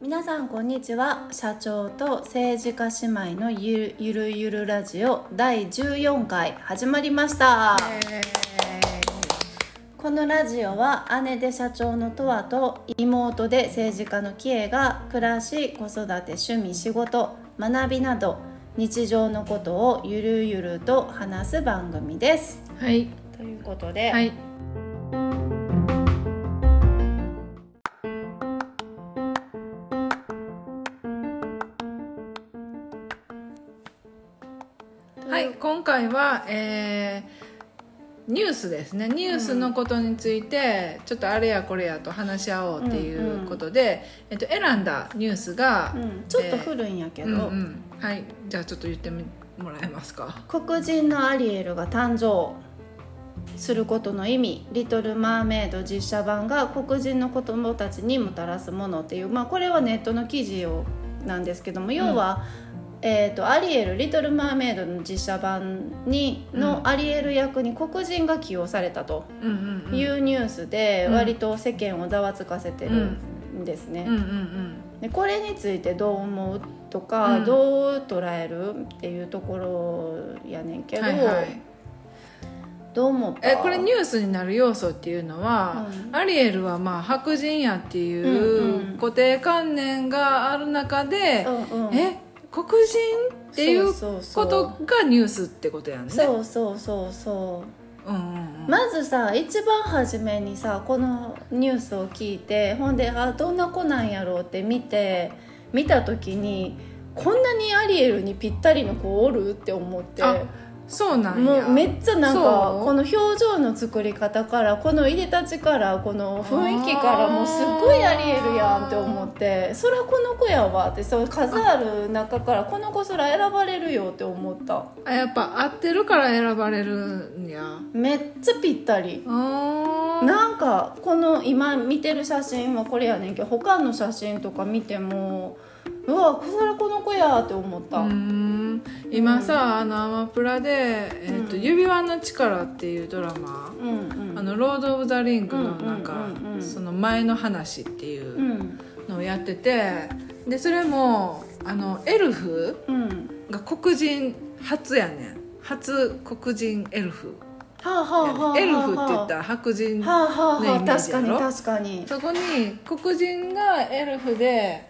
皆さんこんにちは。社長と政治家姉妹のゆるゆるゆるラジオ第14回始まりました。このラジオは姉で社長のとわと妹で政治家のキエが暮らし子育て趣味仕事学びなど日常のことをゆるゆると話す番組です。はい。ことで、はい。はい。今回はえーニュースですね。ニュースのことについて、ちょっとあれやこれやと話し合おうっていうことで、えっと、選んだニュースが、うん、ちょっと古いんやけど、うんうん。はい。じゃあちょっと言ってみもらえますか。黒人のアリエルが誕生することの意味「リトル・マーメイド」実写版が黒人の子供たちにもたらすものっていう、まあ、これはネットの記事をなんですけども要は、えー、とアリエル「リトル・マーメイド」の実写版にのアリエル役に黒人が起用されたとうんうんうん。いうニュースでうん。割と世間をざわつかせてるんですね。うんうんうん。でこれについてどう思うとか、うん。どう捉えるっていうところやねんけど、はいはいどう思った？えこれニュースになる要素っていうのは、うん。アリエルはまあ白人やっていう固定観念がある中で、うんうん。え黒人っていう。ことがニュースってことやんね？そうそうそうそう。うんうんうん。まずさ一番初めにさこのニュースを聞いてほんであどんな子なんやろうって見て見た時にこんなにアリエルにぴったりの子おるって思って。あそうなんや。もうめっちゃなんかこの表情の作り方からこの入れたちからこの雰囲気からもうすっごいアリエルやんって思ってそらこの子やわってそう数ある中からこの子そら選ばれるよって思った。あやっぱ合ってるから選ばれるんや。めっちゃぴったり。なんかこの今見てる写真はこれやねんけど他の写真とか見てもうわそらこの子やって思った、うーん。今さ、あのアマプラで「えーとうん。指輪の力」っていうドラマ、うんうん。あのロード・オブ・ザ・リングのなんか、うんうんうんうん。その前の話っていううん。のをやっててでそれもあのエルフうん。が黒人初やねん。初黒人エルフ。はあはあはあはあエルフって言ったら白人はあはあのイはあ確かにメージやろ？確かに。そこに黒人がエルフで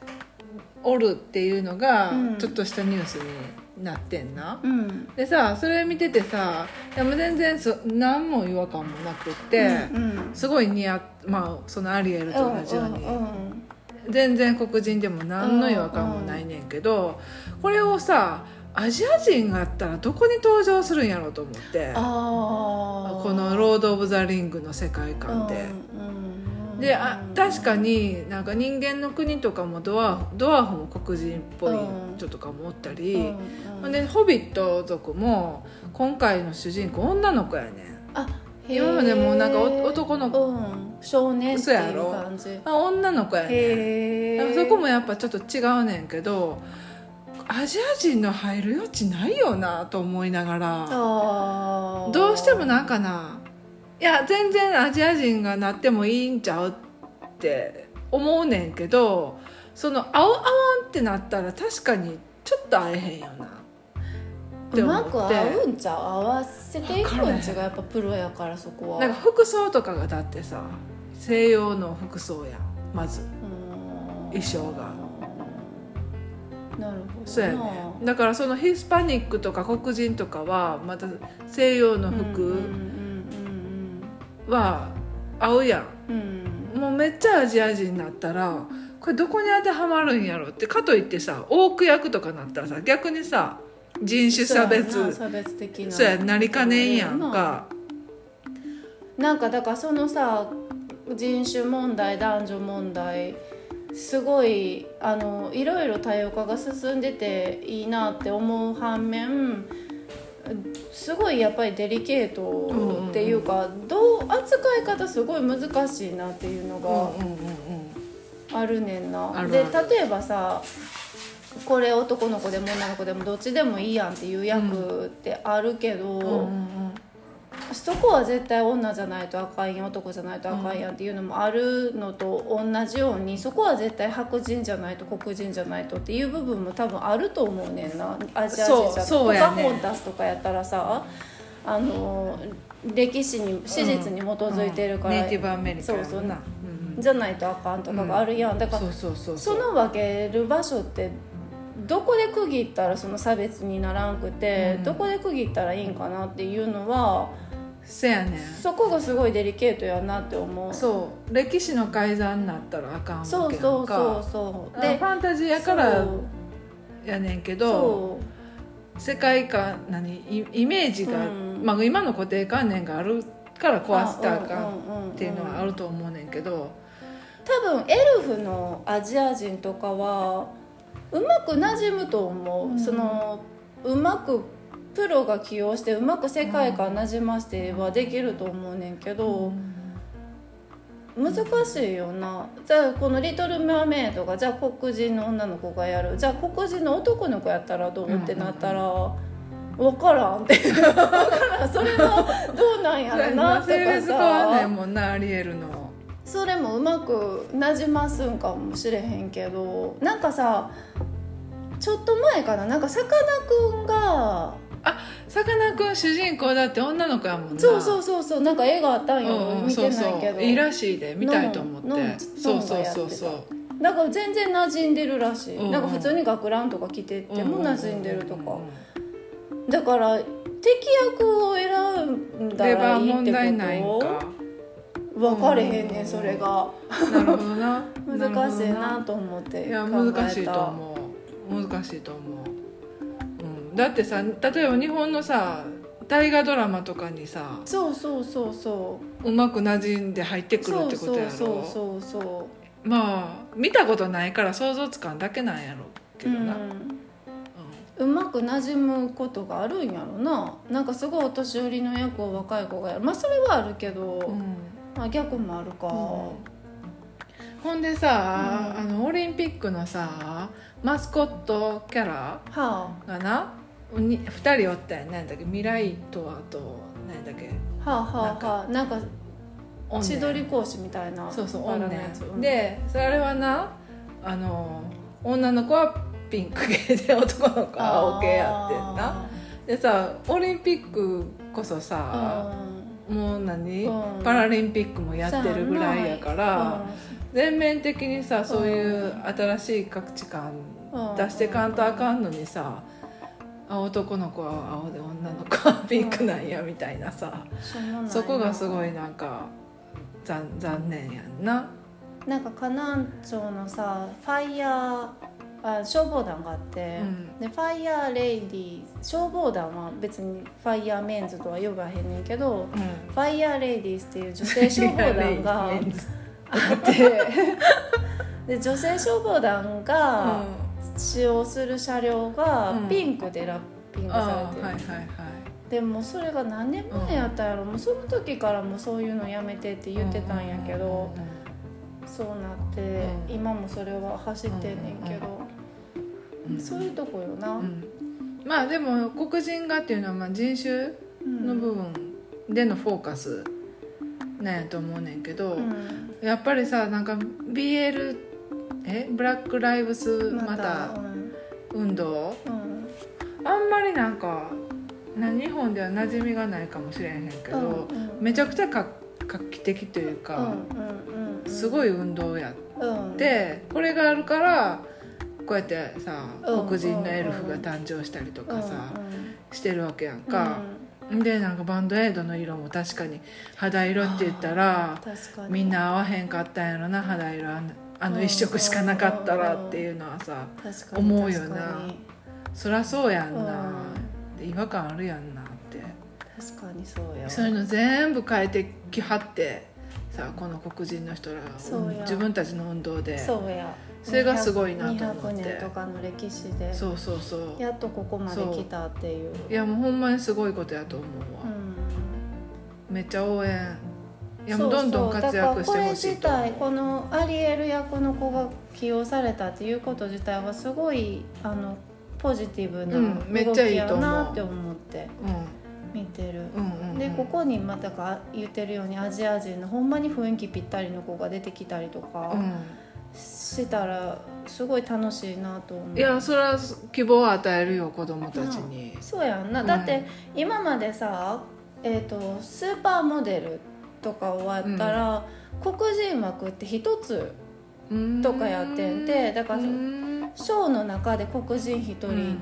おるっていうのがうん。ちょっとしたニュースになってんな、うん。でさそれ見ててさいやもう全然そ何も違和感もなくって、うんすごい似合っまあそのアリエルと同じように、うんうん全然黒人でも何の違和感もないねんけど、これをさアジア人があったらどこに登場するんやろうと思って。あこの「ロード・オブ・ザ・リング」の世界観で。うんであ確かになんか人間の国とかもドワーフドワーフも黒人っぽい人とかもおったり、うんうん。で「ホビット族」も今回の主人公女の子やねん。あ今までもなんかお男の子。うん、少年っていう感じ。あ女の子やねん。そこもやっぱちょっと違うねんけどアジア人の入る余地ないよなと思いながら。どうしてもなんかないや全然アジア人がなってもいいんちゃうって思うねんけどその合う合わんってなったら確かにちょっと会えへんよな。うまく合うんちゃう？合わせていくんちがやっぱプロやからそこは。なんか服装とかがだってさ西洋の服装やんまず。うん。衣装が。なるほどな。そうやね。だからそのヒスパニックとか黒人とかはまた西洋のうん服うんは合うやん。うん。もうめっちゃアジア人になったらこれどこに当てはまるんやろってかといってさ多く役とかなったらさ逆にさ人種差別そうやな差別的な。そうやなりかねんやんか。なんかだからそのさ人種問題男女問題すごいあのいろいろ多様化が進んでていいなって思う反面すごいやっぱりデリケートっていうか、どう扱い方すごい難しいなっていうのがうんうんうんうん。あるねんな。で例えばさこれ男の子でも女の子でもどっちでもいいやんっていう役ってあるけど、うんうんそこは絶対女じゃないとあかんやん男じゃないとあかんやんっていうのもあるのと同じようにそこは絶対白人じゃないと黒人じゃないとっていう部分も多分あると思うねんな。アジア人じゃそうそうやねポカホンタスとかやったらさあの歴史に史実に基づいてるから、ネイティブアメリカやもんな。そうそう。うん。うんじゃないとあかんとかがあるやん、だからそうそうそう。その分ける場所ってどこで区切ったらその差別にならんくて、うん。どこで区切ったらいいんかなっていうのはせやね。んそこがすごいデリケートやなって思う。そう。歴史の改ざんになったらあかんわけそうそうそうそうでファンタジーやからやねんけど世界観何イイメージが、うん。まあ、今の固定観念があるから壊したかんっんていうのはあると思うねんけど、多分エルフのアジア人とかはうまくなじむと思う、うん。そのうまくプロが起用してうまく世界観なじましてはできると思うねんけど、難しいよな。じゃあこの「リトル・マーメイド」がじゃあ黒人の女の子がやる。じゃあ黒人の男の子やったらどうってなったら分からんって分からん。それはどうなんやろなとな性か別変わ。んないさもんなアリエルのそれもうまくなじますんかもしれへんけどなんかさちょっと前かな。なんかさかなクンがさかなクン主人公だって女の子やもんな。そうそうそうそう。なんか絵があったんよ、うんうん見てないけど。そうそう。いいらしいで。見たいと思って。そうそうそうそう。なんか全然馴染んでるらしい、うんうん。なんか普通に学ランとか着てっても馴染んでるとか、うんうんうんだから敵役を選んだレらいいってバー問題ないんこか。と分かれへんねんそれが。なるほどな。難しいなると思っていや難しいと思う。難しいと思う、うん、だってさ例えば日本のさ大河ドラマとかにさそうそうそうそう。まく馴染んで入ってくるってことやろ？そうそうそうそまあ見たことないから想像つかんだけなんやろうけう、どな、うん、うまく馴染むことがあるんやろな。なんかすごいお年寄りの役を若い子がやる。まあそれはあるけど、うん。まあ、逆もあるか、ほんでさ、うん。あのオリンピックのさマスコットキャラはがなに2人おったやん何だっけ未来とあと何だっけ。あ、はあはあはあ。なんか千鳥講師みたいなそうそうバラのやつ。ん。でそれはなあの女の子はピンク系で男の子は青系やってんな。でさオリンピックこそさ、もう何、うん。パラリンピックもやってるぐらいやから、全面的にさそういう新しい価値観うん。出してかんとあかんのにさあ男の子は青で女の子はピンクなんやみたいなさ。しょうもないな。そこがすごいなんか残残念やんな。なんか河南町のさファイヤーあ消防団があって、うん。で fire lady 消防団は別に firemen's とは呼ばへんねんけどうん。 fire ladies っていう女性消防団があって で。女性消防団うがん使用する車両がうん。ピンクでラッピングさあれてる、あはいはいはい。でもそれが何年前やったんやろ、もうその時からもうそういうのやめてって言ってたんやけど、そうなって、うん。今もそれは走ってんねんけど、そういうとこよな、うん。まあでも黒人がっていうのはまあ人種うんの部分でのフォーカスなんやと思うねんけど、うん。やっぱりさなんか BL えブラック・ライブスまた。うん運動？うん。あんまりなんかな日本では馴染みがないかもしれへんけど、うんめちゃくちゃ画画期的といううんか、すごい運動やっうん。てこれがあるからこうやってさ、うん黒人のエルフが誕生したりとかさ、うんしてるわけやんうん。か、でなんかバンドエイドの色も確かに肌色って言ったらみんな合わへんかったんやろな肌色あのあの一色しかなかったらっていうのはさ思うよな。そりゃそうやんな、う違和感あるやんなって。確かにそうやそういうの全部変えてきはってさこの黒人の人ら自分たちの運動で。そうや。それがすごいなと思って。200年とかの歴史で。そうそうそう。やっとここまで来たっていう。いやもうほんまにすごいことやと思うわ、うん。めっちゃ応援いやもうどんどん活躍してほしいとそう。そうだからこれ自体このアリエル役の子が起用されたっていうこと自体はすごいあのポジティブな動きやちゃいいと思う。なって思って、うん。見てる、うんうんうん。でここにまたか言ってるようにアジア人のほんまに雰囲気ぴったりの子が出てきたりとかうしたらすごい楽しいなと思う。ん、いやそれは希望を与えるよ子供たちに、そうやんな、うんだって今までさ、えー、とスーパーモデルとか終わったら、黒人枠って一つうん。とかやってんでだからうん。ショーの中で黒人一人、うん。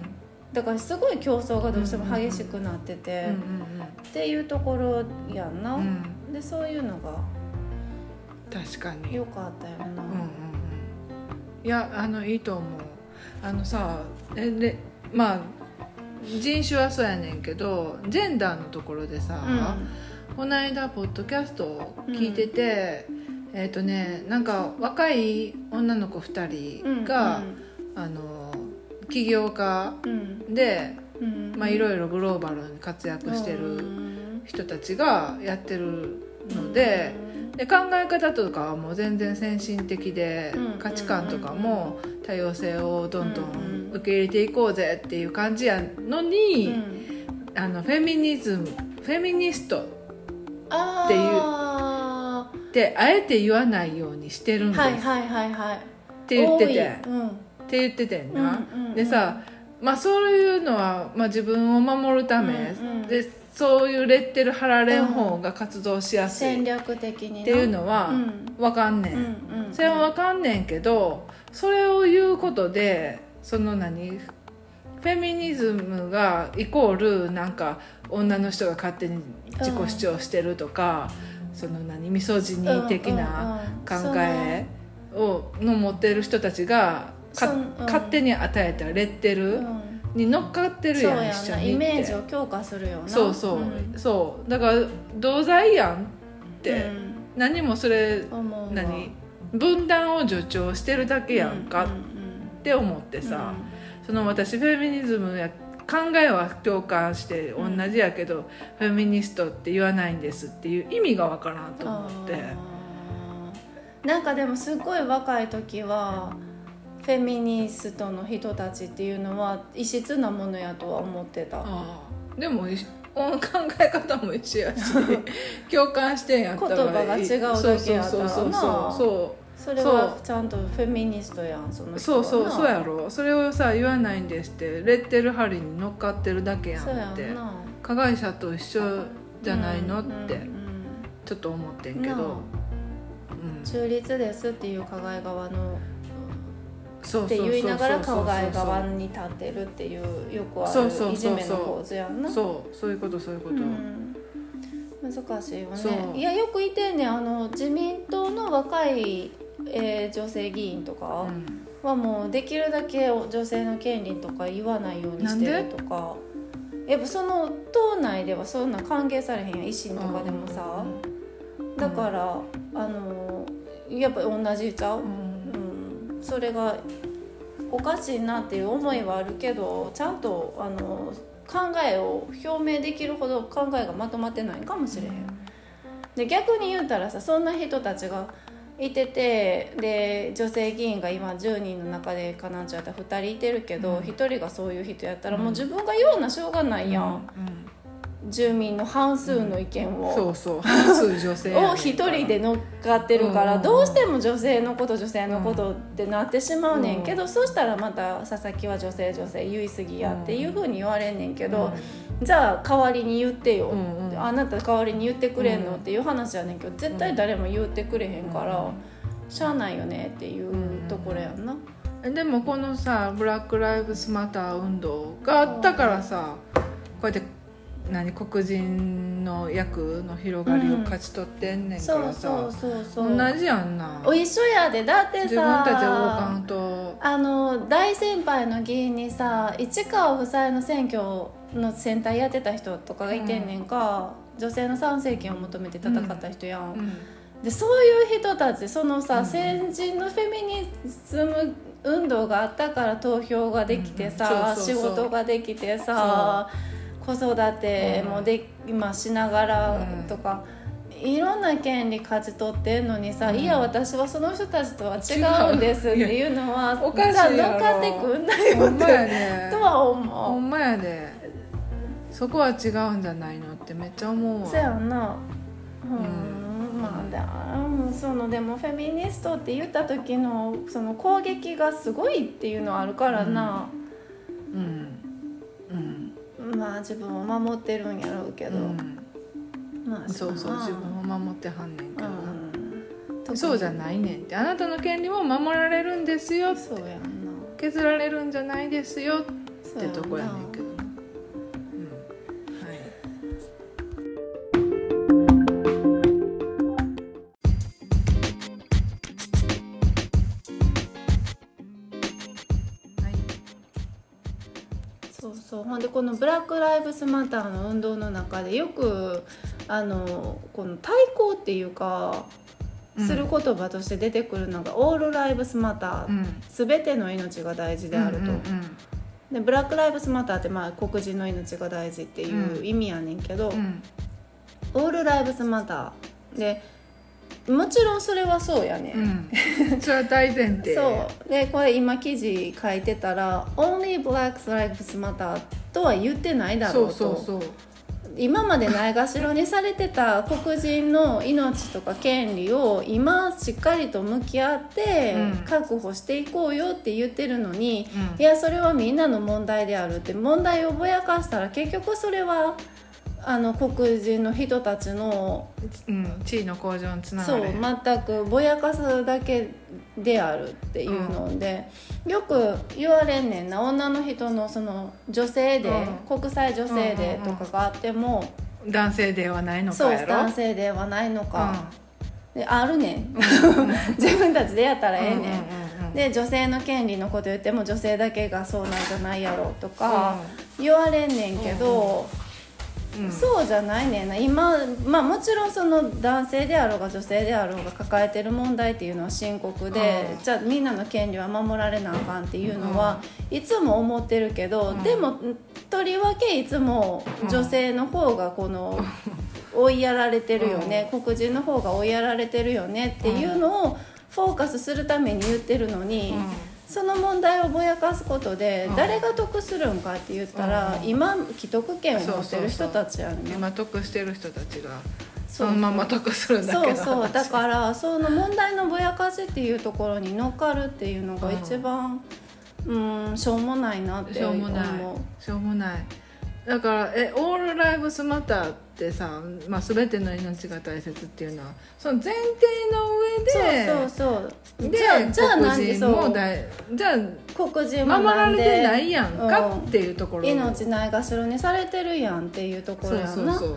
だからすごい競争がどうしても激しくなってて、うんっていうところやんな、うん。うんでそういうのが確かに。良かったよな、うんうんうん。いやあのいいと思う。あのさえでまあ人種はそうやねんけどジェンダーのところでさ、この間ポッドキャストを聞いてて、えっ、とねなんか若い女の子2うん人が、あの起業家うん。で、うんまあ、いろいろグローバルに活躍してうるん。人たちがやってるので,、で考え方とかはもう全然先進的で、うん価値観とかも多様性をどんどうんん受け入れていこうぜっていう感じやのに、うん。あのフェミニズムフェミニストっあー。てあえて言わないようにしてるんです、はいはいはいはい。っって言ってて。うん。って言っててんな、うんうんうん。でさまあそういうのは、まあ、自分を守るため、うんうん。でそういうレッテル貼られん方が活動しやすい。っ戦略的になていうのはうん。分かんねん、うんうんそれは分かんねんけどそれを言うことでその何？フェミニズムがイコールなんか女の人が勝手に自己主張してるとか、その何ミソジニー的な考えをの持ってる人たちがかそんうん。勝手に与えたレッテルうんに乗っかってるそうやん一緒イメージを強化するよな。そうそう、ん。そう。だから同罪やんって、何もそれ何？分断を助長してるだけやんかっうんうんて思ってさ、その私フェミニズムや考えは共感して同じやけど、フェミニストって言わないんですっていう意味がわからんと思って。なんかでもすごい若い時はフェミニストの人たちっていうのは異質なものやとは思ってた。でもい考え方も一緒やし 共感してんやったら言葉が違うだけやったらな。そうそうそうそうそれはちゃんとフェミニストやんそのそうそうそうやろ。それをさ言わないんですってレッテル貼りに乗っかってるだけやんって。加害者と一緒じゃないのってちょっと思ってんけど、うん、中立ですっていう加害側のって言いながら加害側に立ってるっていうよくあそうそうそうそう。るいじめの構図やんな。そうそういうことそういうこと、うん。難しいよそう。ねいやよくいてんねん。あの自民党の若い、えー女性議員とかうん。はもうできるだけ女性の権利とか言わないようにしてるとか。やっぱその党内ではそんな歓迎されへんやん維新とかでもさ。だからあのやっぱ同じちゃう？う、ん。うん、それがおかしいなっていう思いはあるけどちゃんとあの考えを表明できるほど考えがまとまってないかもしれへん。で逆に言うたらさそんな人たちがいててで女性議員が今10人の中でかなんちゃったら2人いてるけど、うん。1人がそういう人やったらうん。もう自分が言うなしょうがないやん、うん。住民の半数の意見を。そうそう。半数女性 を一人で乗っかってるから、うん。どうしても女性のこと女性のことってなってしまうねんけど、そしたらまた佐々木は女性女性言い過ぎやっていうふうに言われんねんけど、じゃあ代わりに言ってよ、うんうん。あなた代わりに言ってくれんの、うんっていう話やねんけど絶対誰も言ってくれへんから、しゃあないよねっていうところやんな。うん。でもこのさブラック・ライブズ・マター運動があったからさこうやって何黒人の役の広がりを勝ち取ってんねんかそうらさ、そうそうそう。同じやんな。お一緒やでだってさ自分たちと。あの大先輩の議員にさ市川夫妻の選挙の選対やってた人とかがいてんねんか、女性の参政権を求めて戦った人やん、うん。でそういう人たちそのさ、うん。先人のフェミニズム運動があったから投票ができてさ、仕事ができてさ子育てもで、今しながらとか。いろんな権利勝ち取ってんのにさ、うん。いや私はその人たちとは違うんですっていうのはおかしいやろ。乗っかってくんなよってでとはほ思んまやで。そこは違うんじゃないのってめっちゃ思うわ。そうやんな。うん、まあそのでもフェミニストって言った時のその攻撃がすごいっていうのはあるからな、うん。うんまあ自分を守ってるんやろうけど、うん。まあそうそう自分を守ってはんねんけどそうじゃないねんって。あなたの権利も守られるんですよそうやんな。削られるんじゃないですよってとこやねんけどでこのブラック・ライブスマターの運動の中でよくあのこの対抗っていうかうん。する言葉として出てくるのが「オール・ライブスマター」うん。全ての命が大事であると、うんうんでブラック・ライブスマターってまあ黒人の命が大事っていう意味やねんけど、うんうん。オール・ライブスマター。でもちろんそれはそうやね、うん。ん、それは大前提。そう。でこれ今記事書いてたら「Only Black Lives Matter」とは言ってないだろうと。そうそうそう。今までないがしろにされてた 黒人の命とか権利を今しっかりと向き合ってうん。確保していこうよって言ってるのに、うん。いやそれはみんなの問題であるって問題をぼやかしたら結局それはあの黒人の人たちのうん、地位の向上につながそうる全くぼやかすだけであるっていうので、よく言われんねんな。女の人のその女性で、う国際女性でとかがあっても、男性ではないのそうかやろ？男性ではないのか、であるねん。うん 自分たちでやったらええねん、うんうんうんうん。で女性の権利のこと言っても女性だけがそうなんじゃないやろとか言われんねんけど、うんそうじゃないねんな。今、まあ、もちろんその男性であろうが女性であろうが抱えてる問題っていうのは深刻で、うんじゃあみんなの権利は守られなあかんっていうのは、いつも思ってるけど、うん。でもとりわけいつも女性の方がこの。追いやられてるよね、黒人の方が追いやられてるよねっていうのをフォーカスするために言ってるのに、その問題をぼやかすことでうん。誰が得するんかって言ったら、うん。今既得権を持ってる人たちやん。ね今得してる人たちがそのまま得するんだけど。そうそう。だからその問題のぼやかしっていうところに乗っかるっていうのが一番うん。しょうもないなってしょう思うもない。しょうもないだからえオールライブスマターってさ、まあ、全ての命が大切っていうのはその前提の上でそうそうそう。でじゃあじゃあなんでそう。じゃあ黒人も守られてないやんかうんっていうところ。命ないがしろにされてるやんっていうところやんな。そう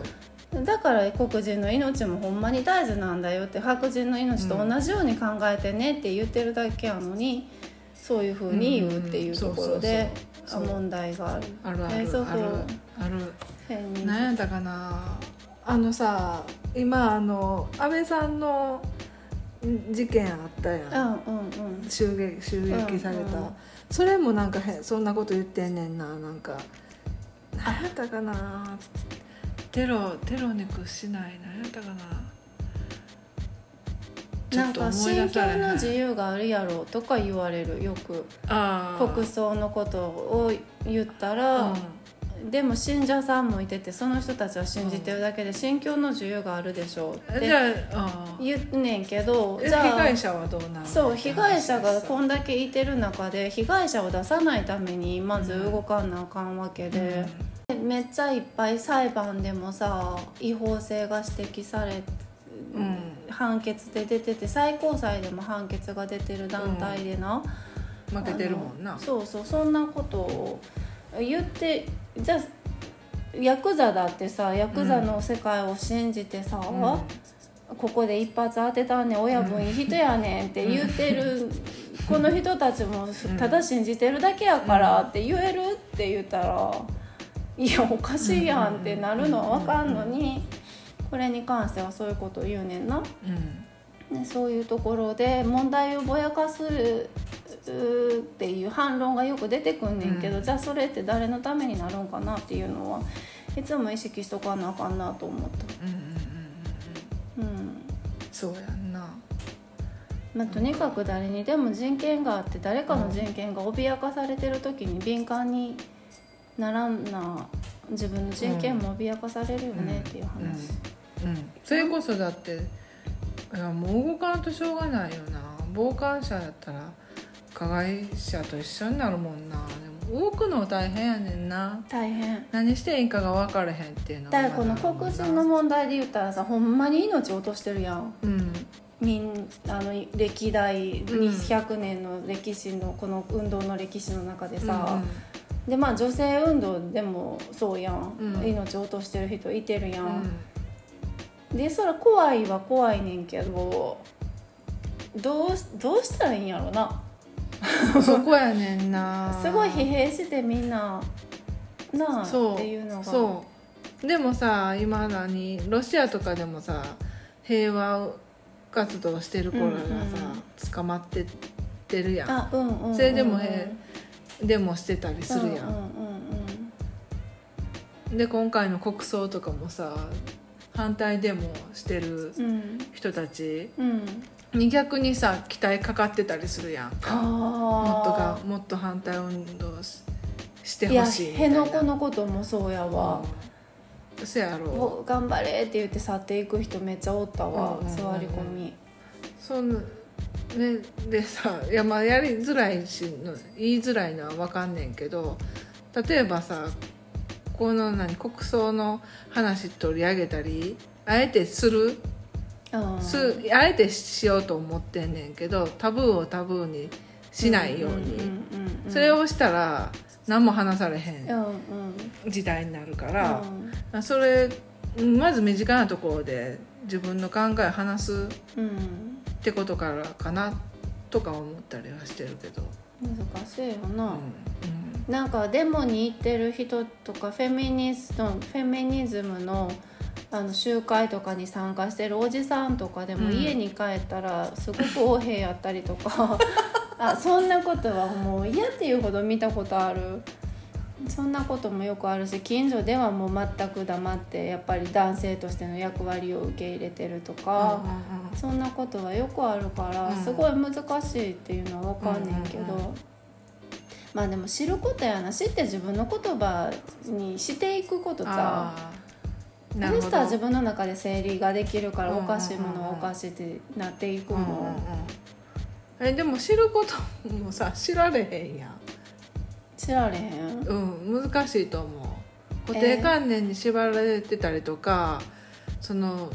そう。だから黒人の命もほんまに大事なんだよって白人の命と同じように考えてねって言ってるだけやのに、そういうふうに言うっていうところで問題がある。あるあるえそうそう。ある何やったかな。あのさ今あの安倍さんのん事件あったやん。うんうんうん。襲撃襲撃された、うんうん。それもなんかへんそんなこと言ってんねんな。なんか何やったかな。テロテロに屈しない。何やったかななんか信教の自由があるやろとか言われるよく国葬のことを言ったら、でも信者さんもいててその人たちは信じてるだけで信教の自由があるでしょうって言うねんけどえじゃあ被害者はどうなの？そう被害者がこんんだけいてる中で被害者を出さないためにまず動かんなあかんわけで、めっちゃいっぱい裁判でもさ違法性が指摘されうん判決で出てて最高裁でも判決が出てる団体でな、負けてるもんな。そうそうそんなことを言ってじゃあヤクザだってさヤクザの世界を信じてさ、ここで一発当てたんねん親分いい人やねんって言ってる、この人たちもただ信じてるだけやからって言えるって言ったらいやおかしいやんってなるのは分かんのにこれに関してはそういうことを言うねんな。うん。ね、そういうところで問題をぼやかすうっていう反論がよく出てくんねんけど、うん。じゃあそれって誰のためになるんかなっていうのはいつも意識しとかなあかんなと思った。うんそうやんな。まあ、とにかく誰にでも人権があって誰かの人権が脅かされてる時に敏感にならんな。自分の人権も脅かされるよねっていう話、うん、それこそだっていやもう動かんとしょうがないよな。傍観者やったら加害者と一緒になるもんな。でも動くの大変やねんな。大変。何していいかが分からへんっていうのだからこの黒人の問題で言ったらさほんまに命落としてるやん。うん。みんあの歴代200年の歴史のこの運動の歴史の中でさ、でまあ女性運動でもそうやん、うん。命落としてる人いてるや、うんんでそら怖いは怖いねんけどどうしどうしたらいいんやろな。うんそこやねんな。すごい疲弊してみんななあそうっていうのが。そう。でもさ今何ロシアとかでもさ平和活動してる子らがさ、捕まってってるやん。あうんうんうんうん。それでもへデモしてたりするやん、うんうん。で今回の国葬とかもさ反対デモしてる人たちうん。に逆にさ期待かかってたりするやんか。もっとがあもっと反対運動ししてほしいいな。辺野古のこともそうやわ、うん。そやろ。お頑張れって言って去っていく人めっちゃおったわ、うんうんうんうん。座り込み。そんなねでさいやまあやりづらいしの言いづらいのは分かんねんけど例えばさこの何国葬の話取り上げたりあえてする？うんすあえてしようと思ってんねんけどタブーをタブーにしないように、んうんうんうんそれをしたら何も話されへうんんうん。時代になるからう、ん。それまず身近なところで自分の考えを話すうん。ってことからかなとか思ったりはしてるけど、難しいようん。な、なんかデモに行ってる人とかフェミニストフェミニズムのあの集会とかに参加してるおじさんとかでもうん。家に帰ったらすごく横柄やったりとか。あそんなことはもう嫌っていうほど見たことある。そんなこともよくあるし近所ではもう全く黙ってやっぱり男性としての役割を受け入れてるとか。そんなことはよくあるから、うん。すごい難しいっていうのは分かんねんけど、まあでも知ることやな知って自分の言葉にしていくことさ。そしたら自分の中で整理ができるからおかしいものはおかしいってなっていくもん、うんうんうん。えでも知ることもさ知られへんやん。知られへん？うん難しいと思う。固定観念に縛られてたりとか、その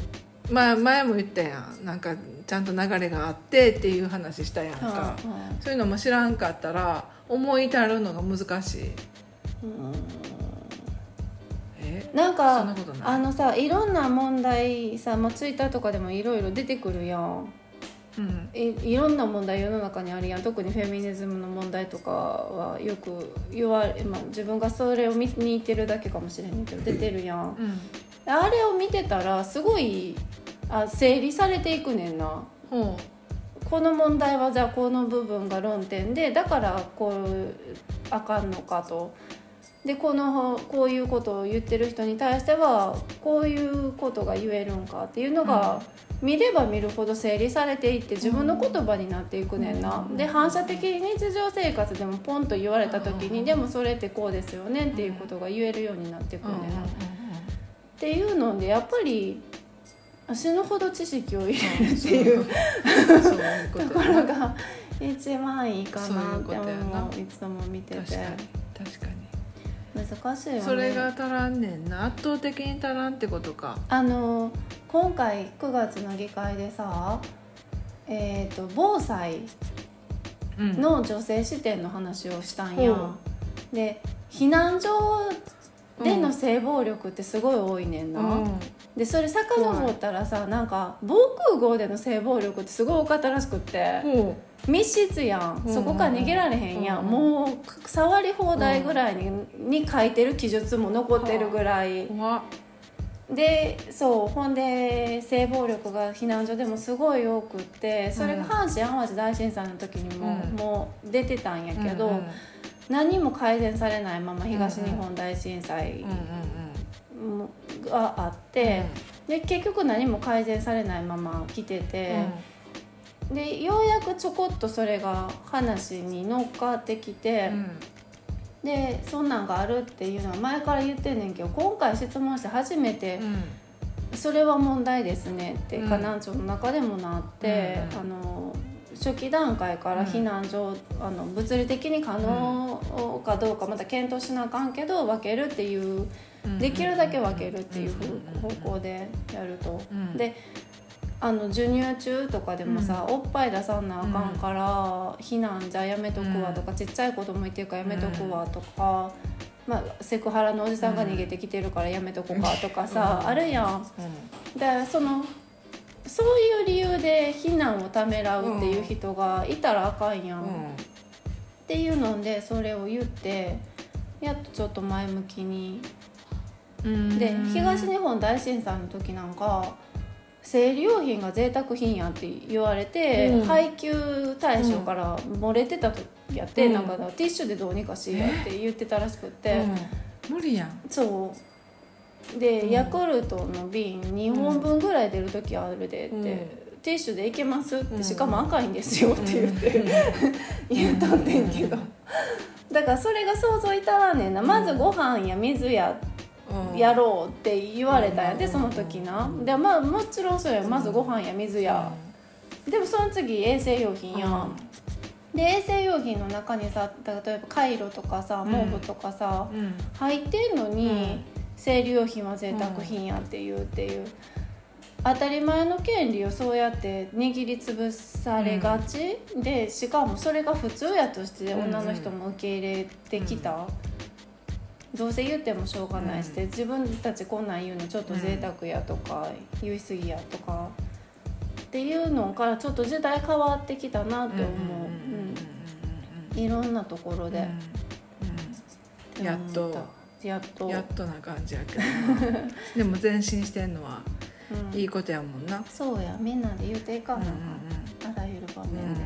前前も言ったやん。なんかちゃんと流れがあってっていう話したやんか、うんそういうのも知らんかったら思い至るのが難しい。うん。え？なんかなことない？あのさいろんな問題さ、まあ、ツイッターとかでもいろいろ出てくるやん。うん。いいろんな問題世の中にあるやん。特にフェミニズムの問題とかはよく言われ、まあ、自分がそれを見に行ってるだけかもしれへんけど出てるやん。うんあれを見てたらすごいあ整理されていくねんな。ほこの問題はじゃあこの部分が論点でだからこうあかんのかと。でこのこういうことを言ってる人に対してはこういうことが言えるんかっていうのが、見れば見るほど整理されていって自分の言葉になっていくねんな、うん。で反射的に日常生活でもポンと言われた時に、うん。でもそれってこうですよねっていうことが言えるようになっていくう、うんうん。ねんな、っていうのでやっぱり死ぬほど知識を入れるっていうとところが一番いいかなって思なういつも見てて。確かに確かに。難しいよね。それが足らんねんな。圧倒的に足らんってことか。あの今回9月の議会でさえー、と防災うん。の女性視点の話をしたんや、ほで避難所でうん。の性暴力ってすごい多いねんな、うん。でそれ遡ったらさなんか防空壕での性暴力ってすごい多かったらしくって。ほ密室やん。うん。そこから逃げられへんやん、うん。もう触り放題ぐらいに,、に書いてる記述も残ってるぐらい。でそうほんで性暴力が避難所でもすごい多くってそれが阪神・淡路大震災の時にも、うん。もう出てたんやけど、うんうん何も改善されないまま東日本大震災があって、で結局何も改善されないまま来てて。でようやくちょこっとそれが話に乗っかってきて、でそんなんがあるっていうのは前から言ってんねんけど今回質問して初めて「それは問題ですね」ってうん。河南町の中でもなって、うん。あの初期段階から避難所、あの物理的に可能かどうかまた検討しなあかんけど分けるっていうできるだけ分けるっていう方向でやると。うん。であの授乳中とかでもさ、おっぱい出さなあかんから、避難じゃあやめとくわとか、ちっちゃい子供いてるからやめとくわとか、まあ、セクハラのおじさんが逃げてきてるからやめとこうかとかさ、うん。あるやん。うでそのそういう理由で避難をためらうっていう人がいたらあかんやん、っん。ていうのでそれを言ってやっとちょっと前向きに。うん。で東日本大震災の時なんか生理用品が贅沢品やって言われて、うん。配配給対象から漏れてた時やって、うん。なんかティッシュでどうにかしやって言ってたらしくって、うん。無理やん。そうで、うん。ヤクルトの瓶2本分ぐらい出る時あるでって、うん。ティッシュでいけますって、うん。しかも赤いんですよって言って、言うとってんけど、だからそれが想像至らんねんな。まずご飯や水やうん。やろうって言われたんやでうん。その時な。でまあもちろんそうや。まずご飯や水や、でもその次衛生用品や、ん、で衛生用品の中にさ例えばカイロとかさうん。毛布とかさ、うん。入ってんのに、うん生理用品は贅沢品やっていうっていう、当たり前の権利をそうやって握りつぶされがち、でしかもそれが普通やとして女の人も受け入れてきた、どうせ言ってもしょうがないし、うん。自分たちこんなん言うのちょっと贅沢やとか、言い過ぎやとかっていうのからちょっと時代変わってきたなって思う、うんいろんなところで。うんやっとやっと。やっとな感じやけど。な でも前進してんのはうん。いいことやもんな。そうや。みんなで言っていかうんなあかん、あらゆる場うんうん。面で、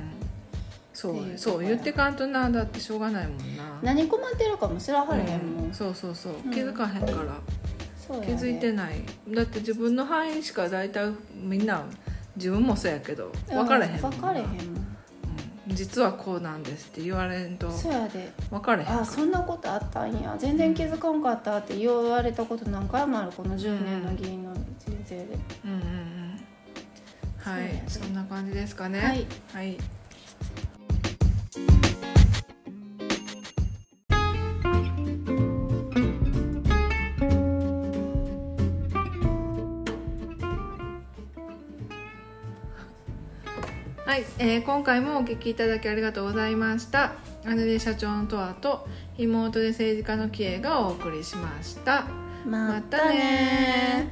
そうそう言ってかんとなだってしょうがないもんな。何困ってるかも知らはれへんもん、うんそうそうそう。うん。気づかへんから。気づいてない。だって自分の範囲しか大体みんな自分もそうやけど分からへんもんな。分かれへんもん実はこうなんですって言われんとそうやで。分かれへんあそんなことあったんや。全然気づかんかったって言われたこと何回もあるこの10年の議員の人生で、うんうんうん。はい。そんな感じですかね。はい。はいえー今回もお聞きいただきありがとうございました。姉で社長のとわと妹で政治家のキエがお送りしました。ままたね